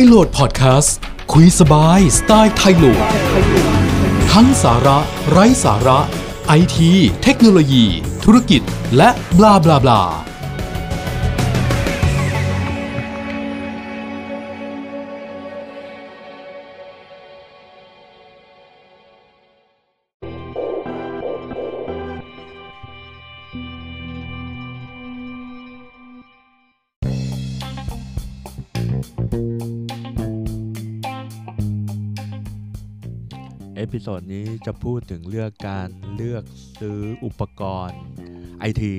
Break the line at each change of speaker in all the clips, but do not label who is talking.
ยโหลดพอดแคสต์คุยสบายสไตล์ไทยโหลดทั้งสาระ ไร้สาระ ไอที เทคโนโลยี ธุรกิจ และบลาบลาบลา
episode นี้จะพูดถึงเรื่องการเลือกซื้ออุปกรณ์ไอที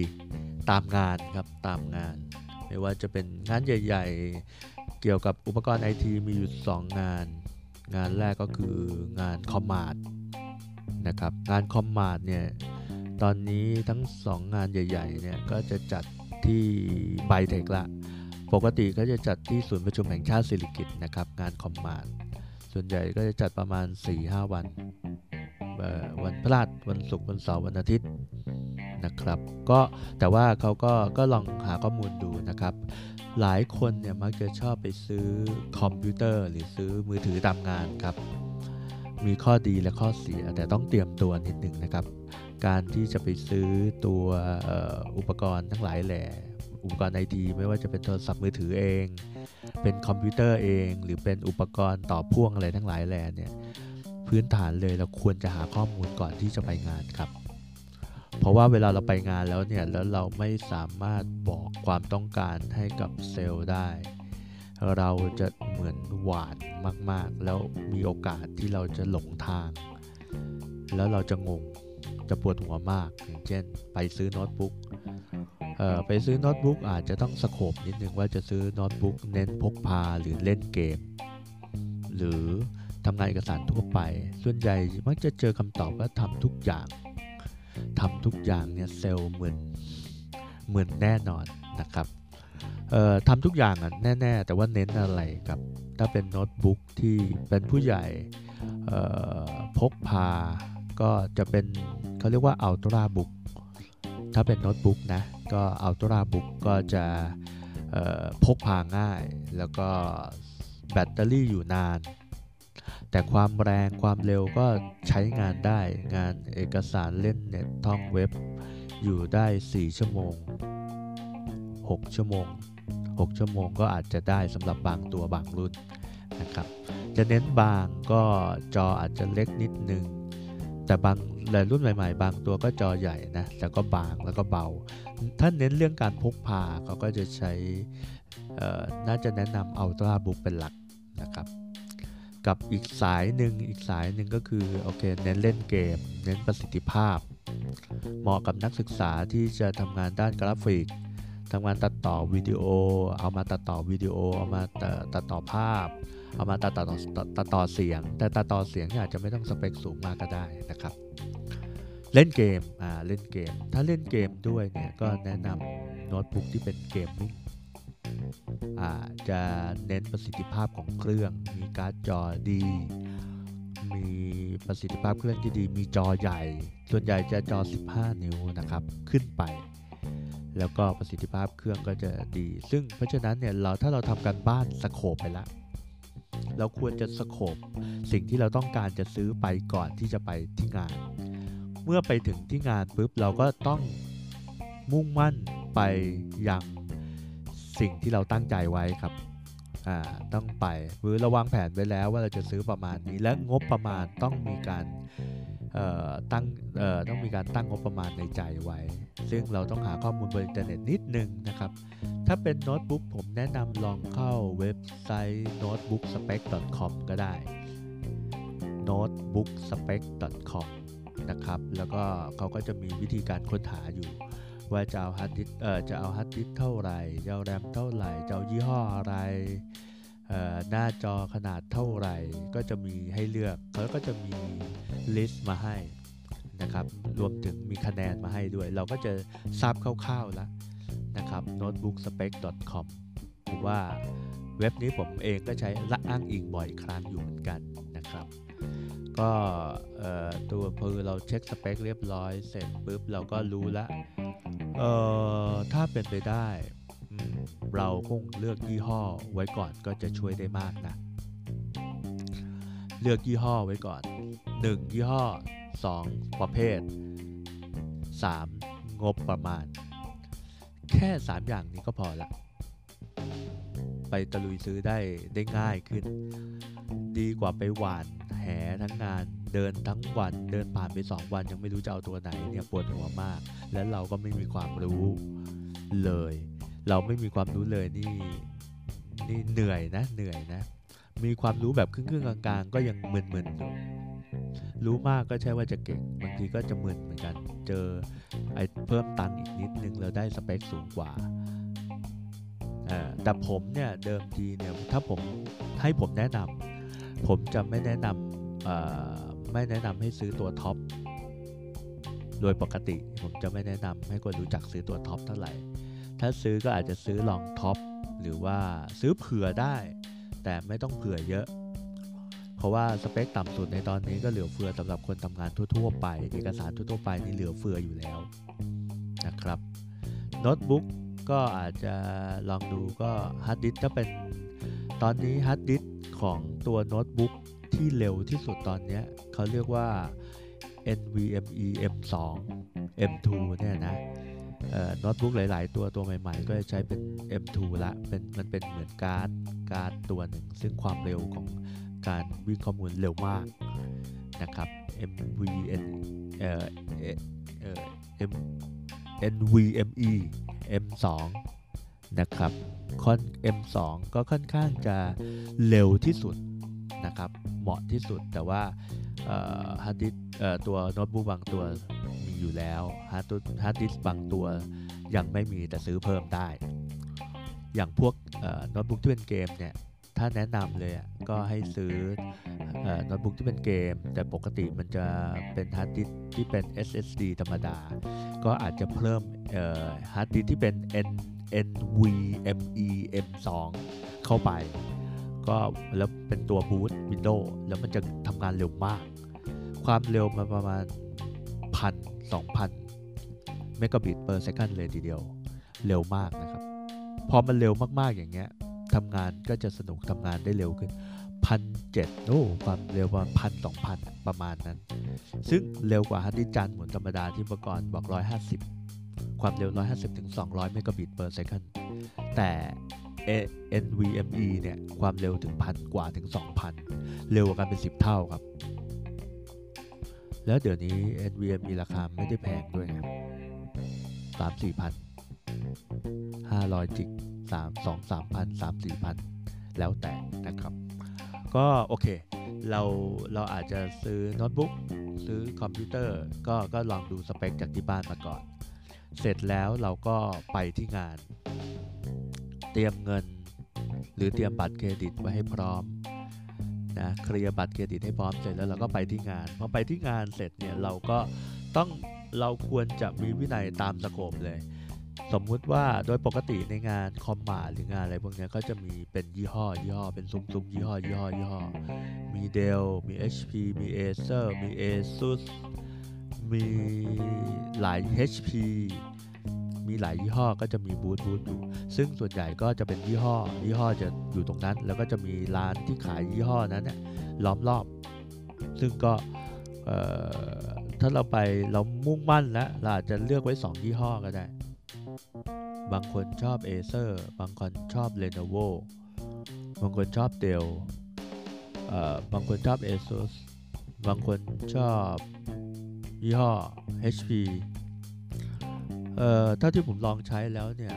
ตามงานครับตามงาน ไม่ว่าจะเป็นงานใหญ่ ๆ เกี่ยวกับอุปกรณ์ไอทีมีอยู่ 2 งาน งานแรกก็คืองาน Commart นะครับงาน Commart เนี่ยตอนนี้ทั้ง 2 งานใหญ่ๆเนี่ยก็จะจัดที่ไบเทคล่ะ ปกติก็จะจัดที่ศูนย์ประชุมแห่งชาติสิริกิติ์นะครับงาน Commart ส่วนใหญ่ก็จะจัดประมาณ 4-5 วัน วันพฤหัสวันศุกร์วันเสาร์วันอาทิตย์นะครับก็แต่ว่าเขาก็ก็ลองหาข้อมูลดูนะครับ หลายคนเนี่ยมักจะชอบไปซื้อคอมพิวเตอร์ หรือซื้อมือถือตามงานครับ มีข้อดีและข้อเสียแต่ต้องเตรียมตัวนิดหนึ่งนะครับ การที่จะไปซื้อตัวออุปกรณ์ทั้งหลายแหล่ อุปกรณ์ไอทีไม่ว่าจะเป็นโทรศัพท์มือถือเอง เป็นคอมพิวเตอร์เอง หรือเป็นอุปกรณ์ต่อพ่วงอะไรทั้งหลายแหล่เนี่ยพื้นฐานเลยเราควรจะหาข้อมูลก่อนที่จะไปงานครับ เพราะว่าเวลาเราไปงานแล้วเนี่ยแล้วเราไม่สามารถบอกความต้องการให้กับเซลล์ได้ เราจะเหมือนหวาดมากๆ แล้วมีโอกาสที่เราจะหลงทาง แล้วเราจะงง จะปวดหัวมาก อย่างเช่น ไปซื้อโน้ตบุ๊กเอ่อไปซื้อโน้ตบุ๊กอาจจะต้องสโคบนิดนึงว่าจะซื้อโน้ตบุ๊กเน้นพกพาหรือเล่นเกม หรือทำงานเอกสารทั่วไป ส่วนใหญ่มักจะเจอคำตอบว่าทำทุกอย่างทำทุกอย่างเนี่ยเซลล์เหมือนเหมือนแน่นอนนะครับเอ่อทำทุกอย่างอะแน่ๆ แต่ว่าเน้นอะไรครับ ถ้าเป็นโน้ตบุ๊กที่เป็นผู้ใหญ่เอ่อพกพาก็จะเป็น เขาเรียกว่า Ultra Book ถ้าเป็นโน้ตบุ๊กนะ ก็ Ultra Book ก็จะพกพาง่าย แล้วก็แบตเตอรี่อยู่นาน แต่ความแรงความเร็วก็ใช้งานได้งานเอกสารเล่นเน็ตท่องเว็บอยู่ได้ 4 ชั่วโมง 6 ชั่วโมง 6 ชั่วโมงก็อาจจะได้สำหรับบางตัวบางรุ่นนะครับ จะเน้นบางก็จออาจจะเล็กนิดนึง แต่บางหลายรุ่นใหม่ๆ บางตัวก็จอใหญ่นะ แต่ก็บางแล้วก็เบา ถ้าเน้นเรื่องการพกพาเขาก็จะใช้น่าจะแนะนำ Ultra Book เป็นหลักนะครับ กับอีกสายหนึ่งอีกสายหนึ่งก็คือโอเคเน้นเล่นเกม เน้นประสิทธิภาพ เหมาะกับนักศึกษาที่จะทำงานด้านกราฟิกทำงานตัดต่อวิดีโอ เอามาตัดต่อวิดีโอ เอามาตัดต่อภาพ เอามาตัดต่อตัดต่อเสียง แต่ตัดต่อเสียงอาจจะไม่ต้องสเปคสูงมากก็ได้นะครับ เล่นเกมอ่าเล่นเกม ถ้าเล่นเกมด้วยเนี่ยก็แนะนำโน้ตบุ๊กที่เป็นเกมมิ่งอ่าจะเน้นประสิทธิภาพของเครื่อง มีการ์ดจอดี มีประสิทธิภาพเครื่องที่ดี มีจอใหญ่ ส่วนใหญ่จะจอ 15 นิ้วนะครับ ขึ้นไป แล้วก็ประสิทธิภาพเครื่องก็จะดี ซึ่งเพราะฉะนั้นเนี่ยเราถ้าเราทำการบ้านสโคปไปแล้ว เราควรจะสโคบสิ่งที่เราต้องการจะซื้อไปก่อนที่จะไปที่งาน เมื่อไปถึงที่งานปุ๊บเราก็ต้องมุ่งมั่นไปยังสิ่งที่เราตั้งใจไว้ครับต้องไปหรือเราวางแผนไว้แล้วว่าเราจะซื้อประมาณนี้และงบประมาณต้องมีการ ตั้งต้องมีการตั้งงบประมาณในใจไว้ ซึ่งเราต้องหาข้อมูลบนอินเทอร์เน็ตนิดนึงนะครับ ถ้าเป็นโน้ตบุ๊กผมแนะนำลองเข้าเว็บไซต์ notebookspec.com ก็ได้ notebookspec.com นะครับแล้วก็เขาก็จะมีวิธีการค้นหาอยู่ว่าจะเอาฮาร์ดดิสก์จะเอาฮาร์ดดิสก์เท่าไหร่จะเอาแรมเท่าไหร่จะเอายี่ห้ออะไร หน้าจอขนาดเท่าไหร่ ก็จะมีให้เลือกเขาก็จะมีลิสต์มาให้นะครับรวมถึงมีคะแนนมาให้ด้วย เราก็จะทราบคร่าวๆแล้วนะครับ notebookspec.com ผมว่าเว็บนี้ผมเองก็ใช้ละอ้างอิงบ่อยครั้งอยู่เหมือนกันนะครับ ก็ตัวพอเราเช็คสเปคเรียบร้อยเสร็จปุ๊บเราก็รู้ละถ้าเป็นไปได้ อืมเราคงเลือกยี่ห้อไว้ก่อนก็จะช่วยได้มากนะ เลือกยี่ห้อไว้ก่อน 1. ยี่ห้อ 2. ประเภท 3. งบประมาณ แค่ 3 อย่างนี้ก็พอละ ไปตะลุยซื้อได้ได้ง่ายขึ้น ดีกว่าไปหวานแหทั้งงานเดินทั้งวันเดินผ่านไป 2 วันยังไม่รู้จะเอาตัวไหนเนี่ยปวดหัวมาก และเราก็ไม่มีความรู้เลย เราไม่มีความรู้เลยนี่นี่เหนื่อยนะเหนื่อยนะ มีความรู้แบบครึ่งๆกลางๆ ก็ยังมึนๆอยู่รู้มากก็ใช่ว่าจะเก่งบางทีก็จะมึนเหมือนกัน เจอไอ้เพิ่มตังอีกนิดนึงแล้วได้สเปคสูงกว่าแต่ผมเนี่ยเดิมทีเนี่ยถ้าผมให้ผมแนะนำผมจะไม่แนะนำไม่แนะนำให้ซื้อตัวท็อปโดยปกติผมจะไม่แนะนำให้คนรู้จักซื้อตัวท็อปเท่าไหร่ ถ้าซื้อก็อาจจะซื้อรองท็อปหรือว่าซื้อเผื่อได้ แต่ไม่ต้องเผื่อเยอะ เพราะว่าสเปคต่ำสุดในตอนนี้ก็เหลือเฟือสำหรับคนทำงานทั่วๆไป เอกสารทั่วๆไปนี่เหลือเฟืออยู่แล้วนะครับโน้ตบุ๊กก็อาจจะลองดูก็ฮาร์ดดิสก์ถ้าเป็นตอนนี้ฮาร์ดดิสก์ของตัวโน้ตบุ๊กที่เร็วที่สุดตอนนี้เขาเรียกว่า NVMe M2 M2 เนี่ยนะ โน้ตบุ๊กหลาย ๆ ตัวตัวใหม่ ๆ ก็จะใช้เป็น M2 ละเป็นมันเป็นเหมือนการ์ดการ์ดตัวหนึ่ง ซึ่งความเร็วของการวิ่งข้อมูลเร็วมากนะครับ MVN เอ่อเอ่อ M NVMe M2 นะครับคอน M2 ก็ค่อนข้างจะเร็วที่สุดนะครับ เหมาะที่สุดแต่ว่าฮาร์ดดิสก์ตัวโน้ตบุ๊กบางตัว อยู่แล้วฮาร์ดฮาร์ดดิสก์บางตัวยังไม่มีแต่ซื้อเพิ่มได้ อย่างพวกโน้ตบุ๊กที่เป็นเกมเนี่ยถ้าแนะนำเลยก็ให้ซื้อโน้ตบุ๊กที่เป็นเกม แต่ปกติมันจะเป็นฮาร์ดดิสก์ที่เป็น SSD ธรรมดา ก็อาจจะเพิ่มฮาร์ดดิสก์ที่เป็น N NVMe M2 เข้าไป ก็แล้วเป็นตัวบูต Windows แล้วมันจะทำงานเร็วมาก ความเร็วมาประมาณ พันสองพันเมกะบิต per second เลยทีเดียวเร็วมากนะครับ พอมันเร็วมากๆอย่างเงี้ยทำงานก็จะสนุกทำงานได้เร็วขึ้นพันเจ็ดโอ้ความเร็วประมาณพันสองพันประมาณนั้น ซึ่งเร็วกว่า harddisk จานหมุนธรรมดาที่เมื่อก่อนบอก 150 ความเร็ว 150ถึง200 เมกะบิต per second แต่ NVMe เนี่ย ความเร็วถึงพันกว่าถึง 2,000 เร็วกว่ากันเป็น 10 เท่าครับ แล้วเดี๋ยวนี้ NVMe ราคาไม่ได้แพงด้วยไงสามสี่พันห้าร้อยกิ๊กสามสองสามพันสามสี่พันแล้วแต่นะครับ ก็โอเค เราเราอาจจะซื้อโน้ตบุ๊กซื้อคอมพิวเตอร์ก็ก็ลองดูสเปคจากที่บ้านมาก่อน เสร็จแล้วเราก็ไปที่งาน เตรียมเงิน หรือเตรียมบัตรเครดิตไว้ให้พร้อม นะเคลียร์บัตรเครดิตให้พร้อมเสร็จแล้วเราก็ไปที่งานพอไปที่งานเสร็จเนี่ยเราก็ต้องเราควรจะมีวินัยตาม scope เลย สมมุติว่าโดยปกติในงานคอมมาหรืองานอะไรพวกนี้ก็จะมีเป็นยี่ห้อยี่ห้อเป็นซุ้มๆยี่ห้อยี่ห้อยี่ห้อมีเดลมี HP มี Acer มี ASUS มีหลาย HP มีหลายยี่ห้อก็จะมีบูธบูธอยู่ ซึ่งส่วนใหญ่ก็จะเป็นยี่ห้อ ยี่ห้อจะอยู่ตรงนั้น แล้วก็จะมีร้านที่ขายยี่ห้อนั้นเนี่ยล้อมรอบ ซึ่งก็ถ้าเราไปเรามุ่งมั่นแล้วเราอาจจะเลือกไว้ 2 ยี่ห้อก็ได้ บางคนชอบ Acer บางคนชอบ Lenovo บางคนชอบ Dell บางคนชอบ ASUS บางคนชอบยี่ห้อ HP เอ่อถ้าที่ผมลองใช้แล้วเนี่ย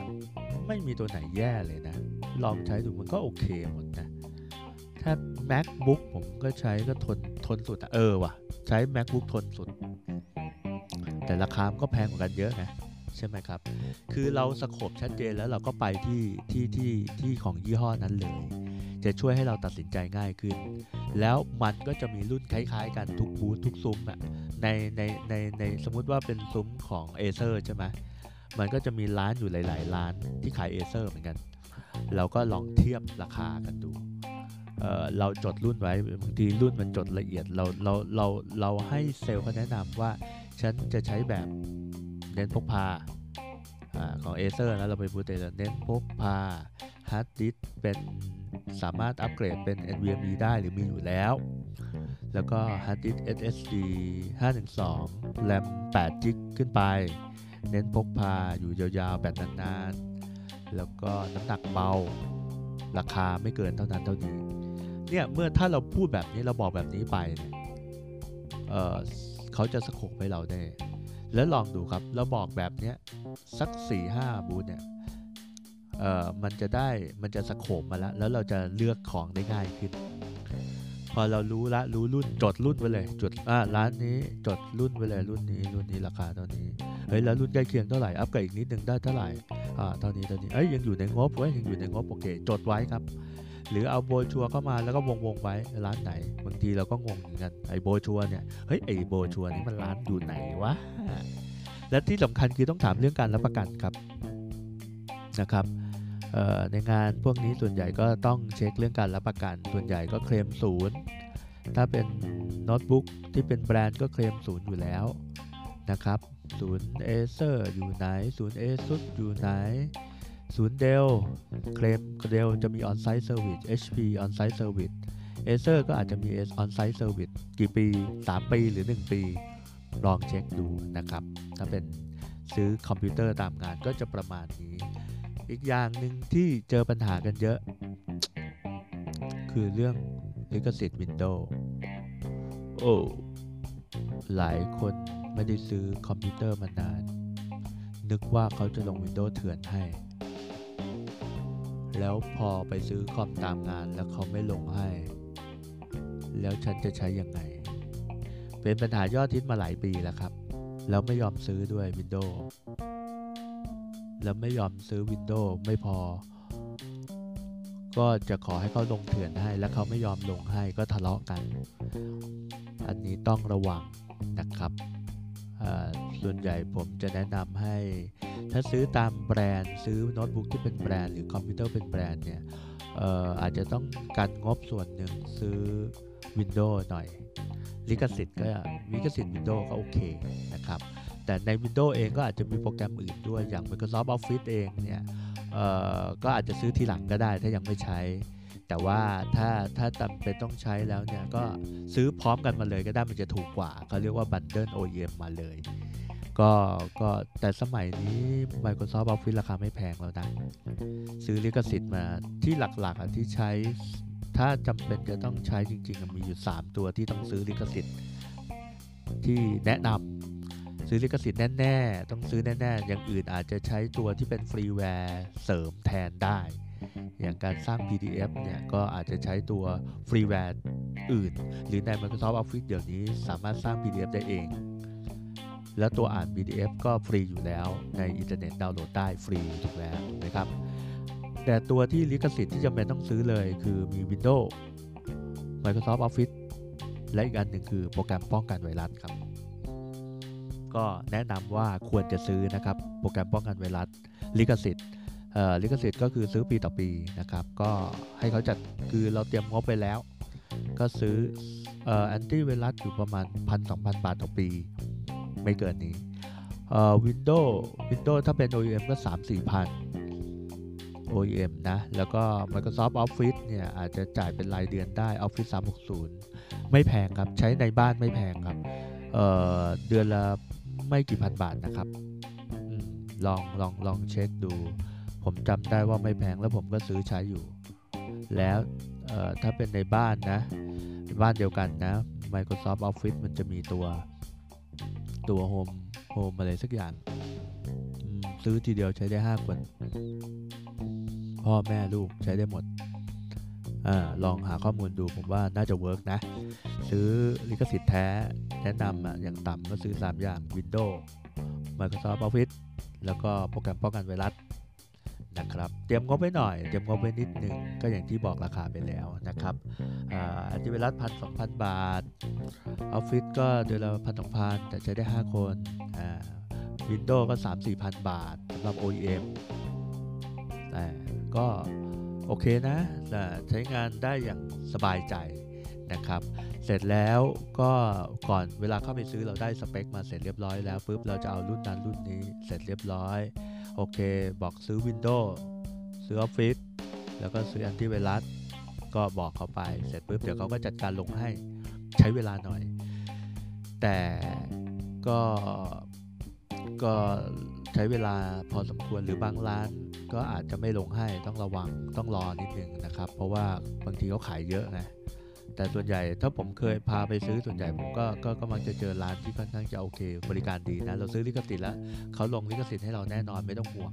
ไม่มีตัวไหนแย่เลยนะ ลองใช้ดูมันก็โอเคหมดนะถ้า MacBook ผมก็ใช้ก็ทนทนสุดเออว่ะ ใช้ MacBook ทนสุด แต่ราคาก็แพงกว่ากันเยอะนะใช่ไหมครับ คือเราสโคบชัดเจนแล้วเราก็ไปที่ที่ที่ที่ของยี่ห้อนั้นเลย จะช่วยให้เราตัดสินใจง่ายขึ้น แล้วมันก็จะมีรุ่นคล้ายๆ กันทุกบูธทุกซุ้มอะในในในในสมมุติว่าเป็นซุ้มของ Acer ใช่ไหม มันก็จะมีร้านอยู่หลาย ๆ ร้านที่ขายเอเซอร์เหมือนกัน เราก็ลองเทียบราคากันดูเเราจดรุ่นไว้บางทีรุ่นมันจดละเอียดเราเราเราเราให้เซลล์เขาแนะนำว่าฉันจะใช้แบบเน้นพกพาอของ Acer นะเราไปพูดแต่เน้นพกพา harddisk เป็นสามารถอัปเกรดเป็น NVMe ได้หรือมีอยู่แล้ว แล้วก็ harddisk SSD 512 RAM 8 GB ขึ้นไป เน้นพกพาอยู่ยาวๆแบบนานๆ แล้วก็น้ำหนักเบา ราคาไม่เกินเท่านั้นเท่านี้ เนี่ยเมื่อถ้าเราพูดแบบนี้เราบอกแบบนี้ไปเนี่ยเเขาจะสโคปให้เราได้ แล้วลองดูครับเราบอกแบบเนี้ยสัก4ี่ห้าบูธเนี่ยมันจะได้มันจะสโคปมาแล้ว แล้วเราจะเลือกของได้ง่ายขึ้น พอเรารู้ละรู้รุ่นจดรุ่นไว้เลยจดอ่าร้านนี้จดรุ่นไว้เลยรุ่นนี้รุ่นนี้ราคาเท่านี้เฮ้ยแล้วรุ่นใกล้เคียงเท่าไหร่อัพเกรดอีกนิดนึงได้เท่าไหร่อ่าเท่านี้เท่านี้เอ้ยยังอยู่ในงบเว้ยยังอยู่ในงบโอเคจดไว้ครับ หรือเอาโบชัวเข้ามาแล้วก็วงวงไว้ร้านไหนบางทีเราก็งงเหมือนกันไอ้โบชัวเนี่ยเฮ้ยไอ้โบชัวนี่มันร้านอยู่ไหนวะและที่สำคัญคือต้องถามเรื่องการรับประกันครับนะครับ ในงานพวกนี้ส่วนใหญ่ก็ต้องเช็คเรื่องการรับประกัน ส่วนใหญ่ก็เคลมศูนย์ถ้าเป็นโน้ตบุ๊กที่เป็นแบรนด์ก็เคลมศูนย์อยู่แล้วนะครับศูนย์ Acer อยู่ไหนศูนย์ Asus อยู่ไหนศูนย์ Dell claim Dell จะมี on-site service HP on-site service Acer ก็อาจจะมี on-site service กี่ปี 3 ปีหรือ 1 ปี ลองเช็คดูนะครับ ถ้าเป็นซื้อคอมพิวเตอร์ตามงานก็จะประมาณนี้ อีกอย่างหนึ่งที่เจอปัญหากันเยอะ คือเรื่องลิขสิทธิ์ Windows โอ้หลายคนไม่ได้ซื้อคอมพิวเตอร์มานาน นึกว่าเขาจะลง Windows เถื่อนให้ แล้วพอไปซื้อคอมตามงานแล้วเขาไม่ลงให้ แล้วฉันจะใช้ยังไง เป็นปัญหายอดทิศมาหลายปีแล้วครับ แล้วไม่ยอมซื้อด้วย Windows แล้วไม่ยอมซื้อ Windows ไม่พอ ก็จะขอให้เขาลงเถื่อนให้ แล้วเขาไม่ยอมลงให้ก็ทะเลาะกัน อันนี้ต้องระวังนะครับ ส่วนใหญ่ผมจะแนะนำให้ ถ้าซื้อตามแบรนด์ ซื้อโน้ตบุ๊กที่เป็นแบรนด์หรือคอมพิวเตอร์เป็นแบรนด์เนี่ยอาจจะต้องการงบส่วนหนึ่งซื้อ Windows หน่อย ลิขสิทธิ์ก็ลิขสิทธิ์ Windows ก็โอเคนะครับ แต่ใน Windows เองก็อาจจะมีโปรแกรมอื่นด้วยอย่าง Microsoft Office เองเนี่ยก็อาจจะซื้อทีหลังก็ได้ถ้ายังไม่ใช้ แต่ว่าถ้าถ้าจำเป็นต้องใช้แล้วเนี่ยก็ซื้อพร้อมกันมาเลยก็ได้มันจะถูกกว่าเขาเรียกว่า Bundle OEM มาเลยก็ก็แต่สมัยนี้ Microsoft Office ราคาไม่แพงแล้วนะซื้อลิขสิทธิ์มาที่หลักๆที่ใช้ ถ้าจำเป็นจะต้องใช้จริงๆ มีอยู่ 3 ตัวที่ต้องซื้อลิขสิทธิ์ ที่แนะนำ ซื้อลิขสิทธิ์แน่ๆ ต้องซื้อแน่ ๆ อย่างอื่นอาจจะใช้ตัวที่เป็นฟรีแวร์เสริมแทนได้ อย่างการสร้าง PDF เนี่ยก็อาจจะใช้ตัว freeware อื่น หรือใน Microsoft Office เดี๋ยวนี้สามารถสร้าง PDF ได้เอง แล้วตัวอ่าน PDF ก็ฟรีอยู่แล้วในอินเทอร์เน็ตดาวน์โหลดได้ฟรีถูกแล้วถูกไหมครับ แต่ตัวที่ลิขสิทธิ์ที่จำเป็นต้องซื้อเลยคือมี Windows Microsoft Office และอีกอันหนึ่งคือโปรแกรมป้องกันไวรัสครับ ก็แนะนำว่าควรจะซื้อนะครับ โปรแกรมป้องกันไวรัสลิขสิทธิ์ลิขสิทธิ์ก็คือซื้อปีต่อปีนะครับ ก็ให้เขาจัดคือเราเตรียมงบไปแล้ว ก็ซื้อแอนตี้ไวรัสอยู่ประมาณ1,000-2,000บาทต่อปี ไม่เกินนี้เอ่อ Windows Windows ถ้าเป็น OEM ก็ 3 4พัน OEM นะ แล้วก็ Microsoft Office เนี่ย อาจจะจ่ายเป็นรายเดือนได้ Office 360 ไม่แพงครับ ใช้ในบ้านไม่แพงครับเเดือนละ ไม่กี่พันบาทนะครับอลองลองลองเช็คดู ผมจำได้ว่าไม่แพงแล้วผมก็ซื้อใช้อยู่ แล้วถ้าเป็นในบ้านนะ บ้านเดียวกันนะ Microsoft Office มันจะมีตัวตัว Home Home อะไรสักอย่างซื้อทีเดียวใช้ได้ห้าคน พ่อแม่ลูกใช้ได้หมดอลองหาข้อมูลดูผมว่าน่าจะ work นะ ซื้อลิขสิทธิ์แท้ แนะนำอะอย่างต่ำก็ซื้อ 3 อย่าง Windows Microsoft Office แล้วก็โปรแกรมป้องกันไวรัสนะครับ เตรียมงบไว้หน่อย เตรียมงบไว้นิดหนึ่งก็อย่างที่บอกราคาไปแล้วนะครับอันติไวรัสพันสองพันบาท ออฟฟิศก็เดือนละพันสองพันแต่ใช้ได้ 5 คนวินโดว์ก็ 3 4พันบาทสำหรับ OEM แต่ก็โอเคนะ ใช้งานได้อย่างสบายใจนะครับ เสร็จแล้วก็ก่อนเวลาเข้าไปซื้อเราได้สเปคมาเสร็จเรียบร้อยแล้วปุ๊บเราจะเอารุ่นนั้นรุ่นนี้เสร็จเรียบร้อย โอเค บอกซื้อ Windows ซื้อ Office แล้วก็ซื้อ anti ไวรัสก็บอกเขาไปเสร็จปุ๊บเดี๋ยวเขาก็จัดการลงให้ใช้เวลาหน่อย แต่ก็ก็ใช้เวลาพอสมควรหรือบางร้านก็อาจจะไม่ลงให้ต้องระวังต้องรอนิดนึงนะครับ เพราะว่าบางทีเขาขายเยอะไง แต่ส่วนใหญ่ถ้าผมเคยพาไปซื้อส่วนใหญ่ผมก็ก็ก็มักจะเจอร้านที่ค่อนข้างจะโอเค บริการดีนะเราซื้อลิขสิทธิ์แล้วเขาลงลิขสิทธิ์ให้เราแน่นอนไม่ต้องห่วง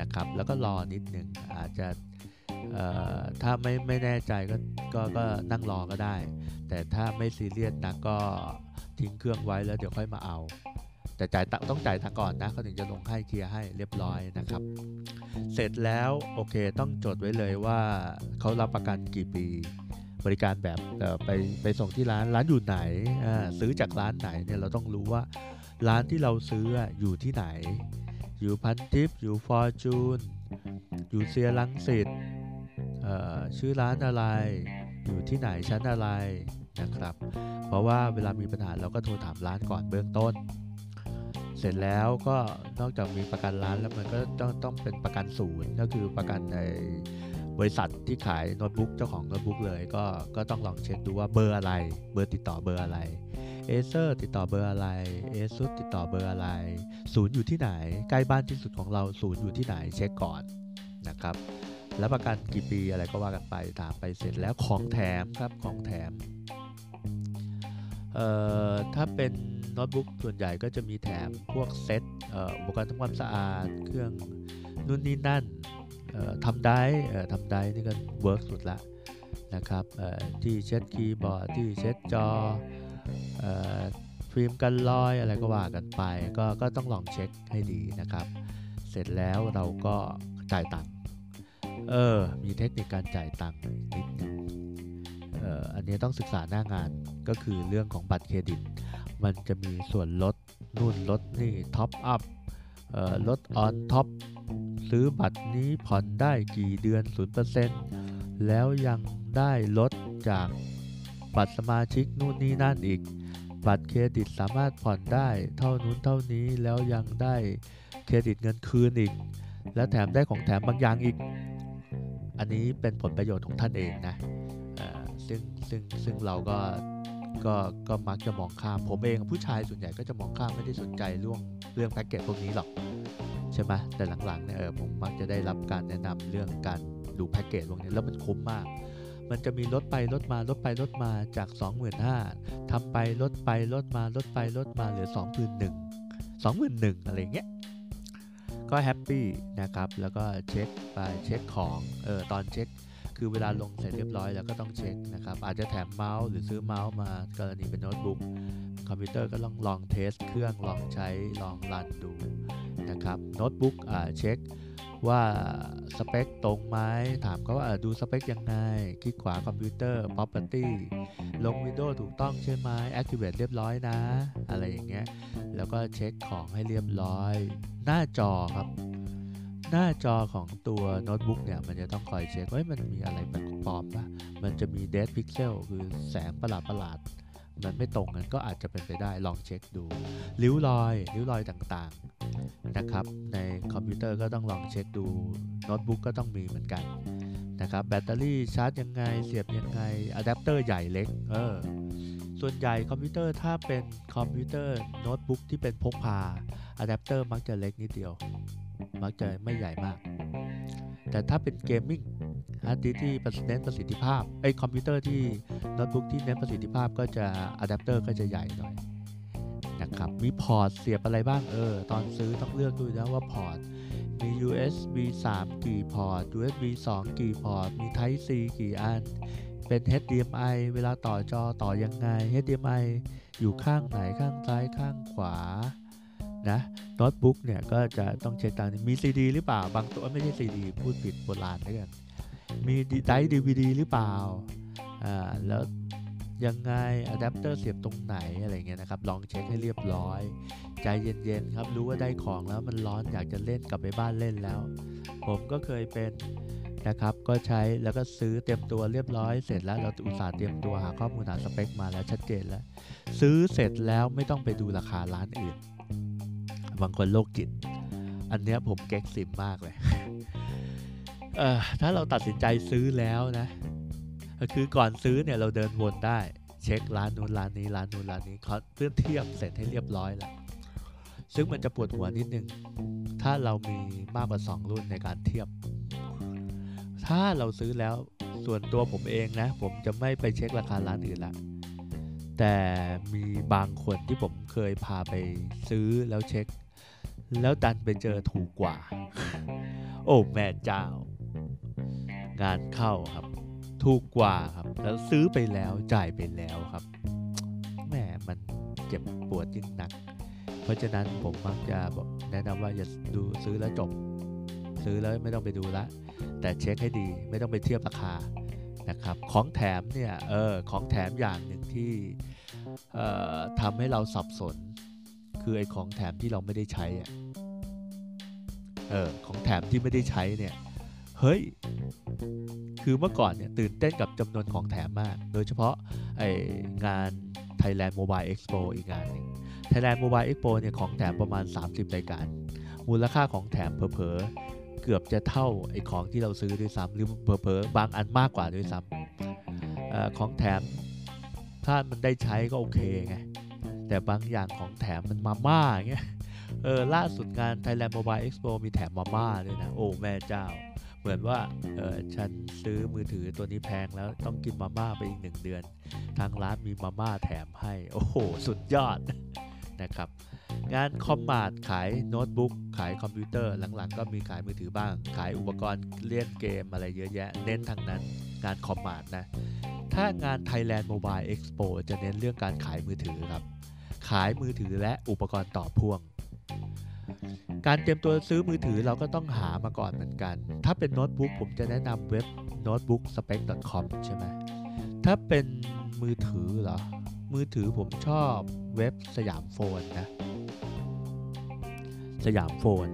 นะครับแล้วก็รอนิดนึงอาจจะถ้าไม่ไม่แน่ใจก็ก็ก็นั่งรอก็ได้ แต่ถ้าไม่ซีเรียสนะก็ทิ้งเครื่องไว้แล้วเดี๋ยวค่อยมาเอา แต่จ่ายต้องจ่ายทางก่อนนะเขาถึงจะลงให้เคลียร์ให้เรียบร้อยนะครับ เสร็จแล้วโอเคต้องจดไว้เลยว่าเขารับประกันกี่ปี บริการแบบไปไปส่งที่ร้านร้านอยู่ไหนซื้อจากร้านไหนเนี่ยเราต้องรู้ว่าร้านที่เราซื้ออยู่ที่ไหน อยู่พันทิปอยู่ฟอร์จูนอยู่เซียรังสิตชื่อร้านอะไร อยู่ที่ไหนชั้นอะไรนะครับ เพราะว่าเวลามีปัญหาเราก็โทรถามร้านก่อนเบื้องต้น เสร็จแล้วก็นอกจากมีประกันร้านแล้วมันก็ต้องต้องเป็นประกันศูนย์ก็คือประกันใน บริษัทที่ขายโน้ตบุ๊กเจ้าของโน้ตบุ๊กเลยก็ก็ต้องลองเช็คดูว่าเบอร์อะไร เบอร์ติดต่อเบอร์อะไร Acer ติดต่อเบอร์อะไร Asus ติดต่อเบอร์อะไร ศูนย์อยู่ที่ไหน ใกล้บ้านที่สุดของเราศูนย์อยู่ที่ไหนเช็คก่อนนะครับแล้วประกันกี่ปีอะไรก็ว่ากันไปถามไปเสร็จแล้วของแถมครับของแถมเอ่อถ้าเป็นโน้ตบุ๊กส่วนใหญ่ก็จะมีแถมพวกเซ็ตอุปกรณ์ทำความสะอาดเครื่องนู่นนี่นั่น ทำได้ทำได้นี่ก็ work สุดละนะครับที่เช็ดคีย์บอร์ดที่เช็ดจอฟิล์มกันรอยอะไรก็ว่ากันไปก็ก็ต้องลองเช็คให้ดีนะครับ เสร็จแล้วเราก็จ่ายตังค์เออมีเทคนิคการจ่ายตังค์นิดนึงเอออันนี้ต้องศึกษาหน้างานก็คือเรื่องของบัตรเครดิต มันจะมีส่วนลดนู่นลดนี่ top up ลด on top ซื้อบัตรนี้ผ่อนได้กี่เดือน 0%แล้วยังได้ลดจากบัตรสมาชิกนู่นนี่นั่นอีก บัตรเครดิตสามารถผ่อนได้เท่านู้นเท่านี้แล้วยังได้เครดิตเงินคืนอีก และแถมได้ของแถมบางอย่างอีก อันนี้เป็นผลประโยชน์ของท่านเองนะซึ่งซึ่งซึ่งเราก็ก็ก็มักจะมองข้าม ผมเองผู้ชายส่วนใหญ่ก็จะมองข้ามไม่ได้สนใจเรื่องเรื่องแพ็กเกจพวกนี้หรอก ใช่ไหมแต่หลังๆเนี่ยเออผมมักจะได้รับการแนะนำเรื่องการดูแพ็กเกจพวกนี้แล้วมันคุ้มมาก มันจะมีลดไปลดมาลดไปลดมาจาก 25,000ทำไปลดไปลดมาลดไปลดมาเหลือ 21,000 21,000อะไรเงี้ยก็ happy นะครับ แล้วก็เช็คไปเช็คของเออตอนเช็คคือเวลาลงเสร็จเรียบร้อยแล้วก็ต้องเช็คนะครับ อาจจะแถมเมาส์หรือซื้อเมากรณีเป็นโน้ตบุ๊กคอมพิวเตอร์ก็ลองลอง test เครื่องลองใช้ลอง run ดู นะครับโน้ตบุ๊กเช็คว่าสเปคตรงไหมถามเขาว่าดูสเปคยังไง คลิกขวาคอมพิวเตอร์ Property ลง Windows ถูกต้องใช่ไหม Activate เรียบร้อยนะ อะไรอย่างเงี้ย แล้วก็เช็คของให้เรียบร้อย หน้าจอครับ หน้าจอของตัวโน้ตบุ๊กเนี่ย มันจะต้องคอยเช็คว่ามันมีอะไรแปลกปลอมปะมันจะมี dead pixel คือแสงประหลาดประหลาด มันไม่ตรงกันก็อาจจะเป็นไปได้ลองเช็คดูริ้วรอยริ้วรอยต่างๆนะครับ ในคอมพิวเตอร์ก็ต้องลองเช็คดูโน้ตบุ๊กก็ต้องมีเหมือนกันนะครับแบตเตอรี่ชาร์จยังไง เสียบยังไงอะแดปเตอร์ใหญ่เล็กเออส่วนใหญ่คอมพิวเตอร์ถ้าเป็นคอมพิวเตอร์โน้ตบุ๊กที่เป็นพกพาอะแดปเตอร์มักจะเล็กนิดเดียว มักจะไม่ใหญ่มาก แต่ถ้าเป็น gaming harddisk ที่เน้นประสิทธิภาพไอคอมพิวเตอร์ที่โน้ตบุ๊กที่เน้นประสิทธิภาพก็จะอะแดปเตอร์ก็จะใหญ่หน่อยนะครับมี port เสียบอะไรบ้างเออตอนซื้อต้องเลือกดูนะว่าพอร์ตมี USB 3 กี่พอร์ต USB 2 กี่พอร์ต มี Type C กี่อัน เป็น HDMI เวลาต่อจอต่อยังไง HDMI อยู่ข้างไหนข้างซ้ายข้างขวานะโน้ตบุ๊กเนี่ยก็จะต้องเช็คตามมี CD หรือเปล่าบางตัวไม่ใช่ CD พูดผิดโบราณด้วยกัน มี drive DVD หรือเปล่าอ่าแล้วยังไงอะแดปเตอร์เสียบตรงไหนอะไรเงี้ยนะครับ ลองเช็คให้เรียบร้อย ใจเย็นๆครับ รู้ว่าได้ของแล้วมันร้อนอยากจะเล่นกลับไปบ้านเล่นแล้ว ผมก็เคยเป็นนะครับ ก็ใช้แล้วก็ซื้อเตรียมตัวเรียบร้อยเสร็จแล้วเราอุตส่าห์เตรียมตัวหาข้อมูลหาสเปคมาแล้วชัดเจนแล้ว ซื้อเสร็จแล้วไม่ต้องไปดูราคาร้านอื่น บางคนโรคจิต อันเนี้ยผมเก๊กซิมมากเลย เออถ้าเราตัดสินใจซื้อแล้วนะคือก่อนซื้อเนี่ยเราเดินวนได้ เช็คร้านนู้นร้านนี้ร้านนู้นร้านนี้เขาเพื่อเทียบเสร็จให้เรียบร้อยแล้วซึ่งมันจะปวดหัวนิดนึง ถ้าเรามีมากกว่า 2 รุ่นในการเทียบ ถ้าเราซื้อแล้วส่วนตัวผมเองนะ ผมจะไม่ไปเช็คราคาร้านอื่นละแต่มีบางคนที่ผมเคยพาไปซื้อแล้วเช็ค แล้วดันไปเจอถูกกว่า โอ้แม่เจ้า งานเข้าครับ ถูกกว่าครับ แล้วซื้อไปแล้วจ่ายไปแล้วครับแหมมันเจ็บปวดยิ่งหนัก เพราะฉะนั้นผมมักจะบอกแนะนำว่าอย่าดูซื้อแล้วจบ ซื้อแล้วไม่ต้องไปดูละ แต่เช็คให้ดีไม่ต้องไปเทียบราคานะครับของแถมเนี่ยเออของแถมอย่างหนึ่งที่เอ่อทำให้เราสับสน คือไอ้ของแถมที่เราไม่ได้ใช้อะเออของแถมที่ไม่ได้ใช้เนี่ย เฮ้ย คือเมื่อก่อนเนี่ยตื่นเต้นกับจำนวนของแถมมาก โดยเฉพาะไองาน Thailand Mobile Expo อีกงานหนึง Thailand Mobile Expo เนี่ยของแถมประมาณ 30 รายการ มูลค่าของแถมเผลอๆเกือบจะเท่าไอของที่เราซื้อด้วยซ้ำหรือเผลอๆบางอันมากกว่าด้วยซ้ำอของแถมถ้ามันได้ใช้ก็โอเคไง แต่บางอย่างของแถมมันมาม่าเงี้ย เออล่าสุดงาน Thailand Mobile Expo มีแถมมาม่าด้วยนะ โอ้แม่เจ้า เหมือนว่าเออฉันซื้อมือถือตัวนี้แพงแล้วต้องกินมาม่าไปอีกหนึ่งเดือน ทางร้านมีมาม่าแถมให้ โอ้โห สุดยอดนะครับ งานคอมมาดขายโน้ตบุ๊กขายคอมพิวเตอร์หลังๆ ก็มีขายมือถือบ้าง ขายอุปกรณ์เล่นเกมอะไรเยอะแยะ เน้นทางนั้น งานคอมมาดนะ ถ้างาน Thailand Mobile Expo จะเน้นเรื่องการขายมือถือครับ ขายมือถือและอุปกรณ์ต่อพ่วง การเตรียมตัวซื้อมือถือเราก็ต้องหามาก่อนเหมือนกัน ถ้าเป็นโน้ตบุ๊กผมจะแนะนำเว็บ notebookspec.com ใช่ไหมถ้าเป็นมือถือเหรอ มือถือผมชอบเว็บสยามโฟนนะ สยามโฟน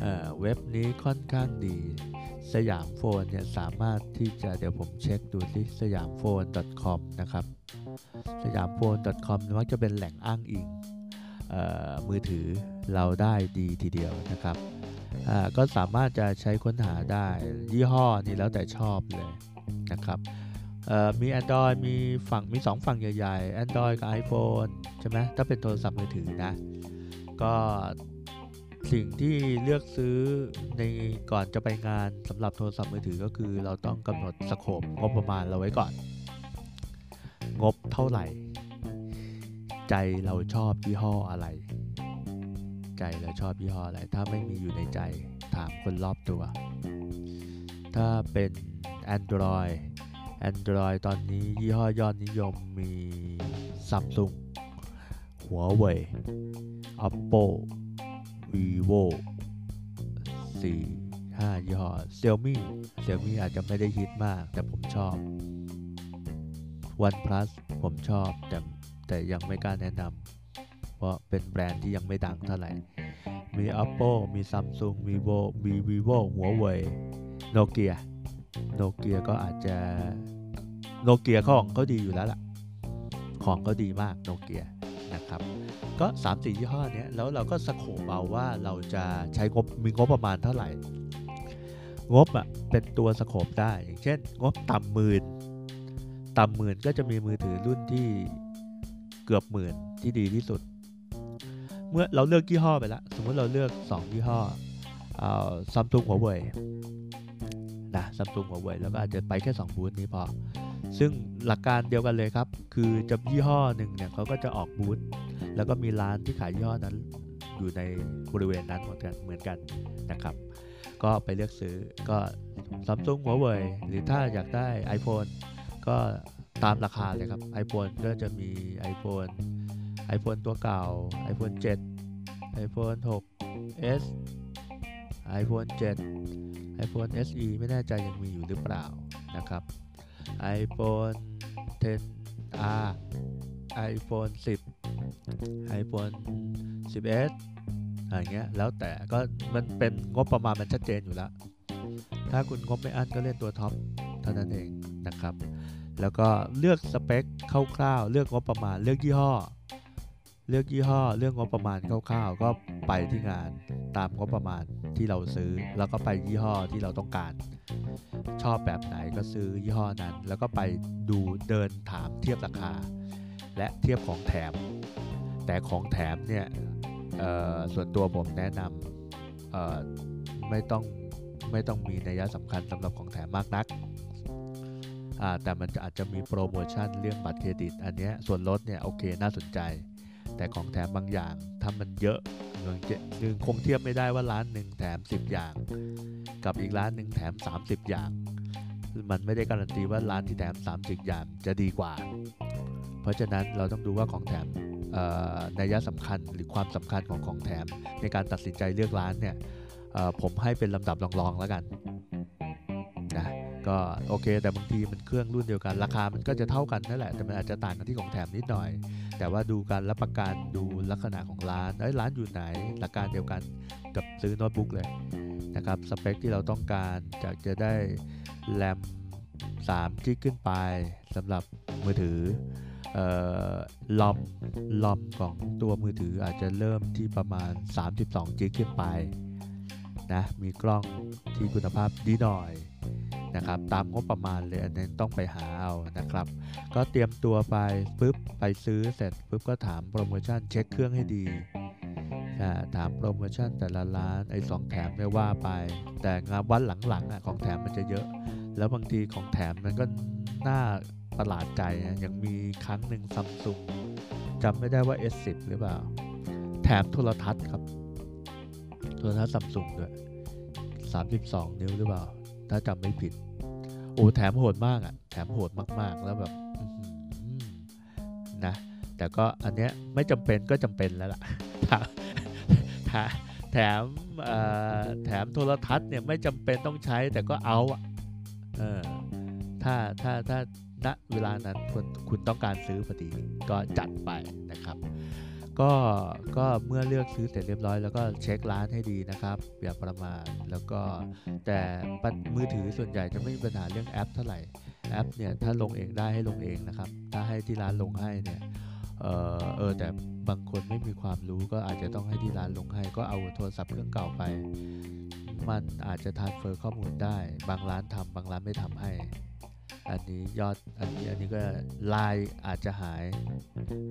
เอ่อเว็บนี้ค่อนข้างดี สยามโฟนเนี่ยสามารถที่จะเดี๋ยวผมเช็คดูที่สยามโฟน .com นะครับ สยามโฟน .com มักจะเป็นแหล่งอ้างอิงเอ่อมือถือ เราได้ดีทีเดียวนะครับอ่าก็สามารถจะใช้ค้นหาได้ยี่ห้อนี้แล้วแต่ชอบเลยนะครับเอ่อมี Android มีฝั่งมี 2 ฝั่งใหญ่ๆ Android กับ iPhone ใช่ไหมถ้าเป็นโทรศัพท์มือถือนะ ก็สิ่งที่เลือกซื้อในก่อนจะไปงานสำหรับโทรศัพท์มือถือก็คือเราต้องกำหนดสโคปงบประมาณเราไว้ก่อน งบเท่าไหร่ ใจเราชอบยี่ห้ออะไร ใจเราชอบยี่ห้ออะไร ถ้าไม่มีอยู่ในใจถามคนรอบตัว ถ้าเป็น Android Android ตอนนี้ยี่ห้อยอดนิยมมี Samsung หัวเว่ย Oppo vivo 4 5ยี่ห้อ Xiaomi Xiaomi อาจจะไม่ได้ฮิตมาก แต่ผมชอบ OnePlus ผมชอบแต่แต่ยังไม่กล้าแนะนำ เพราะเป็นแบรนด์ที่ยังไม่ดังเท่าไหร่ มี Oppo มี Samsung vivo มี vivo หัวเว่ยโนเกียโนเกียก็อาจจะโนเกียของเขาดีอยู่แล้วล่ะ ของก็ดีมากโนเกียนะครับ ก็ 3 4ยี่ห้อเนี้ยแล้วเราก็สโคปเอาว่าเราจะใช้งบมีงบประมาณเท่าไหร่ งบอะเป็นตัวสโคปได้อย่างเช่น งบต่ำหมื่นต่ำหมื่นก็จะมีมือถือรุ่นที่เกือบหมื่นที่ดีที่สุด เมื่อเราเลือกยี่ห้อไปแล้วสมมติเราเลือก 2 ยี่ห้อเอาซัมซุงหัวเว่ยนะซัมซุงหัวเว่ยแล้วก็อาจจะไปแค่ 2 บูธนี้พอ ซึ่งหลักการเดียวกันเลยครับ คือจะยี่ห้อหนึ่งเนี่ยเขาก็จะออกบูธแล้วก็มีร้านที่ขายยี่ห้อนั้น อยู่ในบริเวณนั้นเหมือนกันเหมือนกันนะครับ ก็ไปเลือกซื้อก็ซัมซุงหัวเว่ยหรือถ้าอยากได้ iPhone ก็ตามราคาเลยครับ iPhone ก็จะมี iPhone iPhone ตัวเก่า iPhone 7 iPhone 6s iPhone 7 iPhone SE ไม่แน่ใจยังมีอยู่หรือเปล่านะครับ iPhone 10R iPhone 10 iPhone 11อะไรเงี้ยแล้วแต่ก็มันเป็นงบประมาณมันชัดเจนอยู่แล้ว ถ้าคุณงบไม่อั้นก็เล่นตัวท็อปเท่านั้นเองนะครับ แล้วก็เลือกสเปคคร่าวๆ เลือกงบประมาณเลือกยี่ห้อ เลือกยี่ห้อเรื่องงบประมาณคร่าวๆ ก็ไปที่งานตามงบประมาณที่เราซื้อ แล้วก็ไปยี่ห้อที่เราต้องการ ชอบแบบไหนก็ซื้อยี่ห้อนั้น แล้วก็ไปดูเดินถามเทียบราคา และเทียบของแถม แต่ของแถมเนี่ยส่วนตัวผมแนะนำไม่ต้องไม่ต้องมีนัยสำคัญสำหรับของแถมมากนักแต่มันจะอาจจะมีโปรโมชั่นเรื่องบัตรเครดิต อันนี้ส่วนลดเนี่ยโอเคน่าสนใจ แต่ของแถมบางอย่างถ้ามันเยอะหนึ่งคงเทียบไม่ได้ว่าร้านหนึ่งแถม 10 อย่าง กับอีกร้านหนึ่งแถม 30 อย่าง มันไม่ได้การันตีว่าร้านที่แถม 30 อย่างจะดีกว่า เพราะฉะนั้นเราต้องดูว่าของแถมนัยสำคัญหรือความสำคัญของของแถมในการตัดสินใจเลือกร้านเนี่ยผมให้เป็นลำดับรองๆแล้วกัน ก็โอเค แต่บางทีมันเครื่องรุ่นเดียวกัน ราคามันก็จะเท่ากันนั่นแหละ แต่มันอาจจะต่างกันที่ของแถมนิดหน่อย แต่ว่าดูการรับประกันดูลักษณะของร้านไอ้ร้านอยู่ไหน หลักการเดียวกันกับซื้อโน้ตบุ๊กเลยนะครับสเปคที่เราต้องการจากจะได้แรม3กิกขึ้นไปสำหรับมือถือลอมลอมของตัวมือถืออาจจะเริ่มที่ประมาณ 32กิกขึ้นไปนะมีกล้องที่คุณภาพดีหน่อย นะครับ ตามงบประมาณเลยอันนี้ต้องไปหาเอานะครับ ก็เตรียมตัวไปปุ๊บไปซื้อเสร็จปุ๊บก็ถามโปรโมชั่นเช็คเครื่องให้ดีถามโปรโมชั่นแต่ละร้านไอ้สองแถมไม่ว่าไป แต่งานวันหลังๆอะของแถมมันจะเยอะ แล้วบางทีของแถมมันก็น่าประหลาดใจนะยังมีครั้งหนึ่งซัมซุงจำไม่ได้ว่า S10 หรือเปล่า แถมโทรทัศน์ครับ โทรทัศน์ซัมซุงด้วย 32 นิ้วหรือเปล่า ถ้าจำไม่ผิด โอ้แถมโหดมากอะ่ะ แถมโหดมากๆ แล้วแบบนะ แต่ก็อันเนี้ยไม่จำเป็นก็จำเป็นแล้วล่ะ แถมแถมโทรทัศน์เนี่ยไม่จำเป็นต้องใช้แต่ก็เอาอะถ้าถ้าถ้าณเวลานั้นคุณคุณต้องการซื้อพอดีก็จัดไปนะครับ ก็ก็เมื่อเลือกซื้อเสร็จเรียบร้อยแล้วก็เช็คร้านให้ดีนะครับ อย่าประมาทแล้วก็แต่มือถือส่วนใหญ่จะไม่มีปัญหาเรื่องแอปเท่าไหร่แอปเนี่ยถ้าลงเองได้ให้ลงเองนะครับ ถ้าให้ที่ร้านลงให้เนี่ยเออเออแต่บางคนไม่มีความรู้ก็อาจจะต้องให้ที่ร้านลงให้ ก็เอาโทรศัพท์เครื่องเก่าไป มันอาจจะ transfer ข้อมูลได้ บางร้านทำบางร้านไม่ทำให้ อันนี้ยอดอันนี้อันนี้ก็ไลน์อาจจะหาย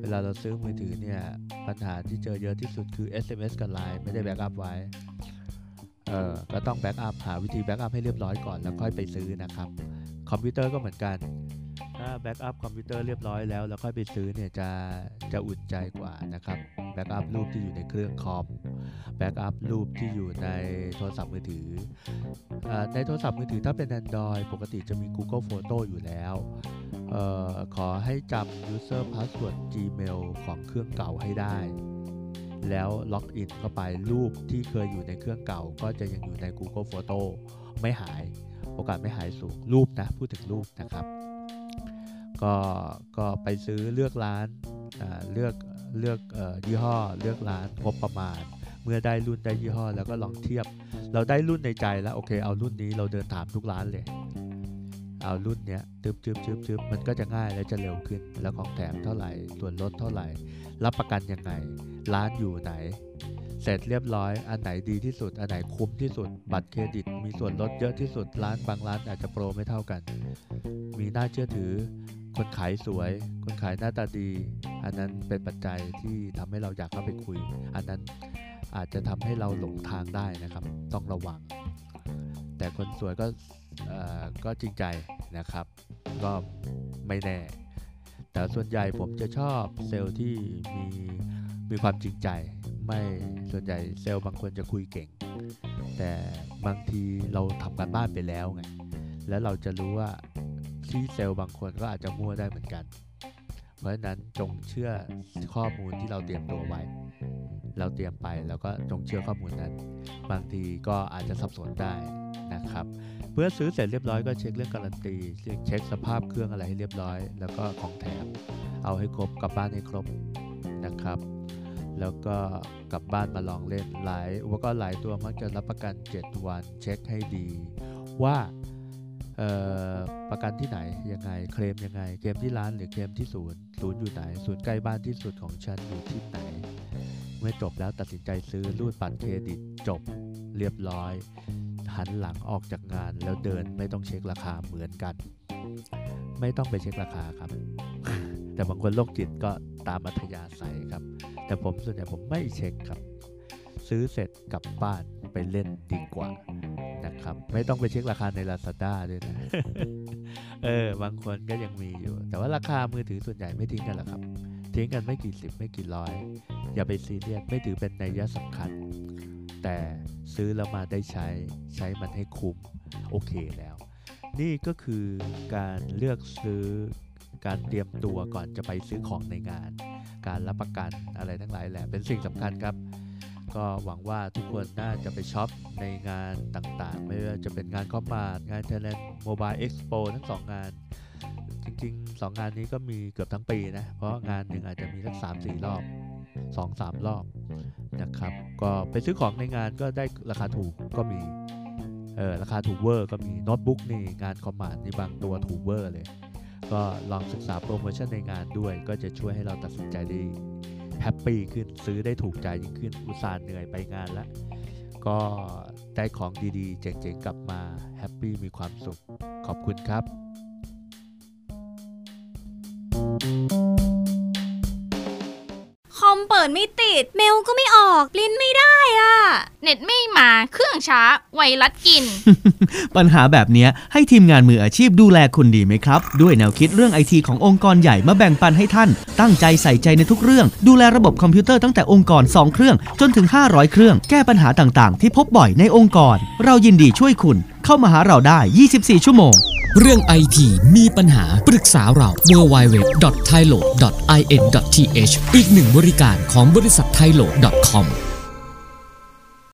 เวลาเราซื้อมือถือเนี่ย ปัญหาที่เจอเยอะที่สุดคือ SMS กับไลน์ไม่ได้ backup ไว้เออก็ต้อง backup หาวิธี backup ให้เรียบร้อยก่อนแล้วค่อยไปซื้อนะครับ คอมพิวเตอร์ก็เหมือนกัน ถ้า backup คอมพิวเตอร์เรียบร้อยแล้ว แล้วค่อยไปซื้อเนี่ยจะจะอุ่นใจกว่านะครับ backup รูปที่อยู่ในเครื่องคอม backup รูปที่อยู่ในโทรศัพท์มือถืออในโทรศัพท์มือถือถ้าเป็น Android ปกติจะมี Google Photo อยู่แล้วออขอให้จำ user password Gmail ของเครื่องเก่าให้ได้ แล้วล็อกอินเข้าไปรูปที่เคยอยู่ในเครื่องเก่า ก็จะยังอยู่ใน Google Photo ไม่หาย โอกาสไม่หายสูงรูปนะพูดถึงรูปนะครับ ก็ก็ไปซื้อเลือกร้านเลือกเลือกยี่ห้อ เลือกร้านงบประมาณ เมื่อได้รุ่นได้ยี่ห้อ แล้วก็ลองเทียบ เราได้รุ่นในใจแล้วโอเค เอารุ่นนี้เราเดินถามทุกร้านเลย เอารุ่นเนี้ยจึบจึบจึบจึบมันก็จะง่ายและจะเร็วขึ้น แล้วของแถมเท่าไหร่ส่วนลดเท่าไหร่ รับประกันยังไง ร้านอยู่ไหน เสร็จเรียบร้อย อันไหนดีที่สุด อันไหนคุ้มที่สุด บัตรเครดิต มีส่วนลดเยอะที่สุด ร้านบางร้านอาจจะโปรไม่เท่ากัน มีน่าเชื่อถือ คนขายสวย คนขายหน้าตาดี อันนั้นเป็นปัจจัยที่ทำให้เราอยากเข้าไปคุย อันนั้นอาจจะทำให้เราหลงทางได้นะครับ ต้องระวัง แต่คนสวยก็ก็จริงใจนะครับ ก็ไม่แน่ แต่ส่วนใหญ่ผมจะชอบเซลล์ที่มีมีความจริงใจ ไม่ส่วนใหญ่เซลล์บางคนจะคุยเก่ง แต่บางทีเราทำการบ้านไปแล้วไงแล้วเราจะรู้ว่าที่เซลล์บางคนก็อาจจะมั่วได้เหมือนกัน เพราะฉะนั้นจงเชื่อข้อมูลที่เราเตรียมตัวไว้ เราเตรียมไปแล้วก็จงเชื่อข้อมูลนั้น บางทีก็อาจจะสับสนได้นะครับเพื่อซื้อเสร็จเรียบร้อยก็เช็คเรื่องการันตีเช็คสภาพเครื่องอะไรให้เรียบร้อย แล้วก็ของแถมเอาให้ครบกลับบ้านให้ครบนะครับ แล้วก็กลับบ้านมาลองเล่นหลายอุปกรณ์หลายตัวมักจะรับประกัน 7 วันเช็คให้ดี ว่าประกันที่ไหนยังไงเคลมยังไงเคลมที่ร้านหรือเคลมที่ศูนย์ศูนย์อยู่ไหนศูนย์ใกล้บ้านที่สุดของฉันอยู่ที่ไหน เมื่อจบแล้วตัดสินใจซื้อรูดบัตรเครดิตจบเรียบร้อย หันหลังออกจากงานแล้วเดินไม่ต้องเช็คราคาเหมือนกัน ไม่ต้องไปเช็คราคาครับ แต่บางคนโรคจิตก็ตามอัธยาศัยครับ แต่ผมส่วนใหญ่ผมไม่เช็คครับ ซื้อเสร็จกลับบ้านไปเล่นดีกว่านะครับ ไม่ต้องไปเช็คราคาใน Lazada ด้วยนะ เออบางคนก็ยังมีอยู่ แต่ว่าราคามือถือส่วนใหญ่ไม่ทิ้งกันหรอกครับ ทิ้งกันไม่กี่สิบไม่กี่ร้อย อย่าไปซีเรียสไม่ถือเป็นนัยสำคัญ แต่ซื้อแล้วมาได้ใช้ใช้มันให้คุ้มโอเคแล้ว นี่ก็คือการเลือกซื้อการเตรียมตัวก่อนจะไปซื้อของในงาน การรับประกันอะไรทั้งหลายแหละเป็นสิ่งสำคัญครับ ก็หวังว่าทุกคนน่าจะไปช็อปในงานต่างๆ ไม่ว่าจะเป็นงานคอมมาดงาน Thailand Mobile Expo ทั้งสองงาน จริงๆ 2 งานนี้ก็มีเกือบทั้งปีนะ เพราะงานหนึ่งอาจจะมีสัก3 4รอบ2 3รอบนะครับ ก็ไปซื้อของในงานก็ได้ราคาถูกก็มีเออราคาถูกเวอร์ก็มีโน้ตบุ๊กนี่งาน Commart นี่บางตัวถูกเวอร์เลย ก็ลองศึกษาโปรโมชั่นในงานด้วย ก็จะช่วยให้เราตัดสินใจได้ happy ขึ้นซื้อได้ถูกใจยิ่งขึ้นอุตส่าห์เหนื่อยไปงานแล้ว ก็ได้ของดีๆ เจ๋งๆ กลับมา happy มีความสุข ขอบคุณครับ
คอม เปิดไม่ติด เมลก็ไม่ออกปริ้นไม่ได้อะ
เน็ตไม่มาเครื่องช้า ไวรัสกิน
ปัญหาแบบเนี้ยให้ทีมงานมืออาชีพดูแลคุณดีไหมครับ ด้วยแนวคิดเรื่องไอทีขององค์กรใหญ่มาแบ่งปันให้ท่าน ตั้งใจใส่ใจในทุกเรื่อง ดูแลระบบคอมพิวเตอร์ตั้งแต่องค์กร 2 เครื่อง จนถึง 500 เครื่อง แก้ปัญหาต่างๆ ที่พบบ่อยในองค์กร เรายินดีช่วยคุณ เข้ามาหาเราได้ 24 ชั่วโมง
เรื่องไอทีมีปัญหาปรึกษาเรา www.thailo.in.th อีกหนึ่งบริการของบริษัท thailo.com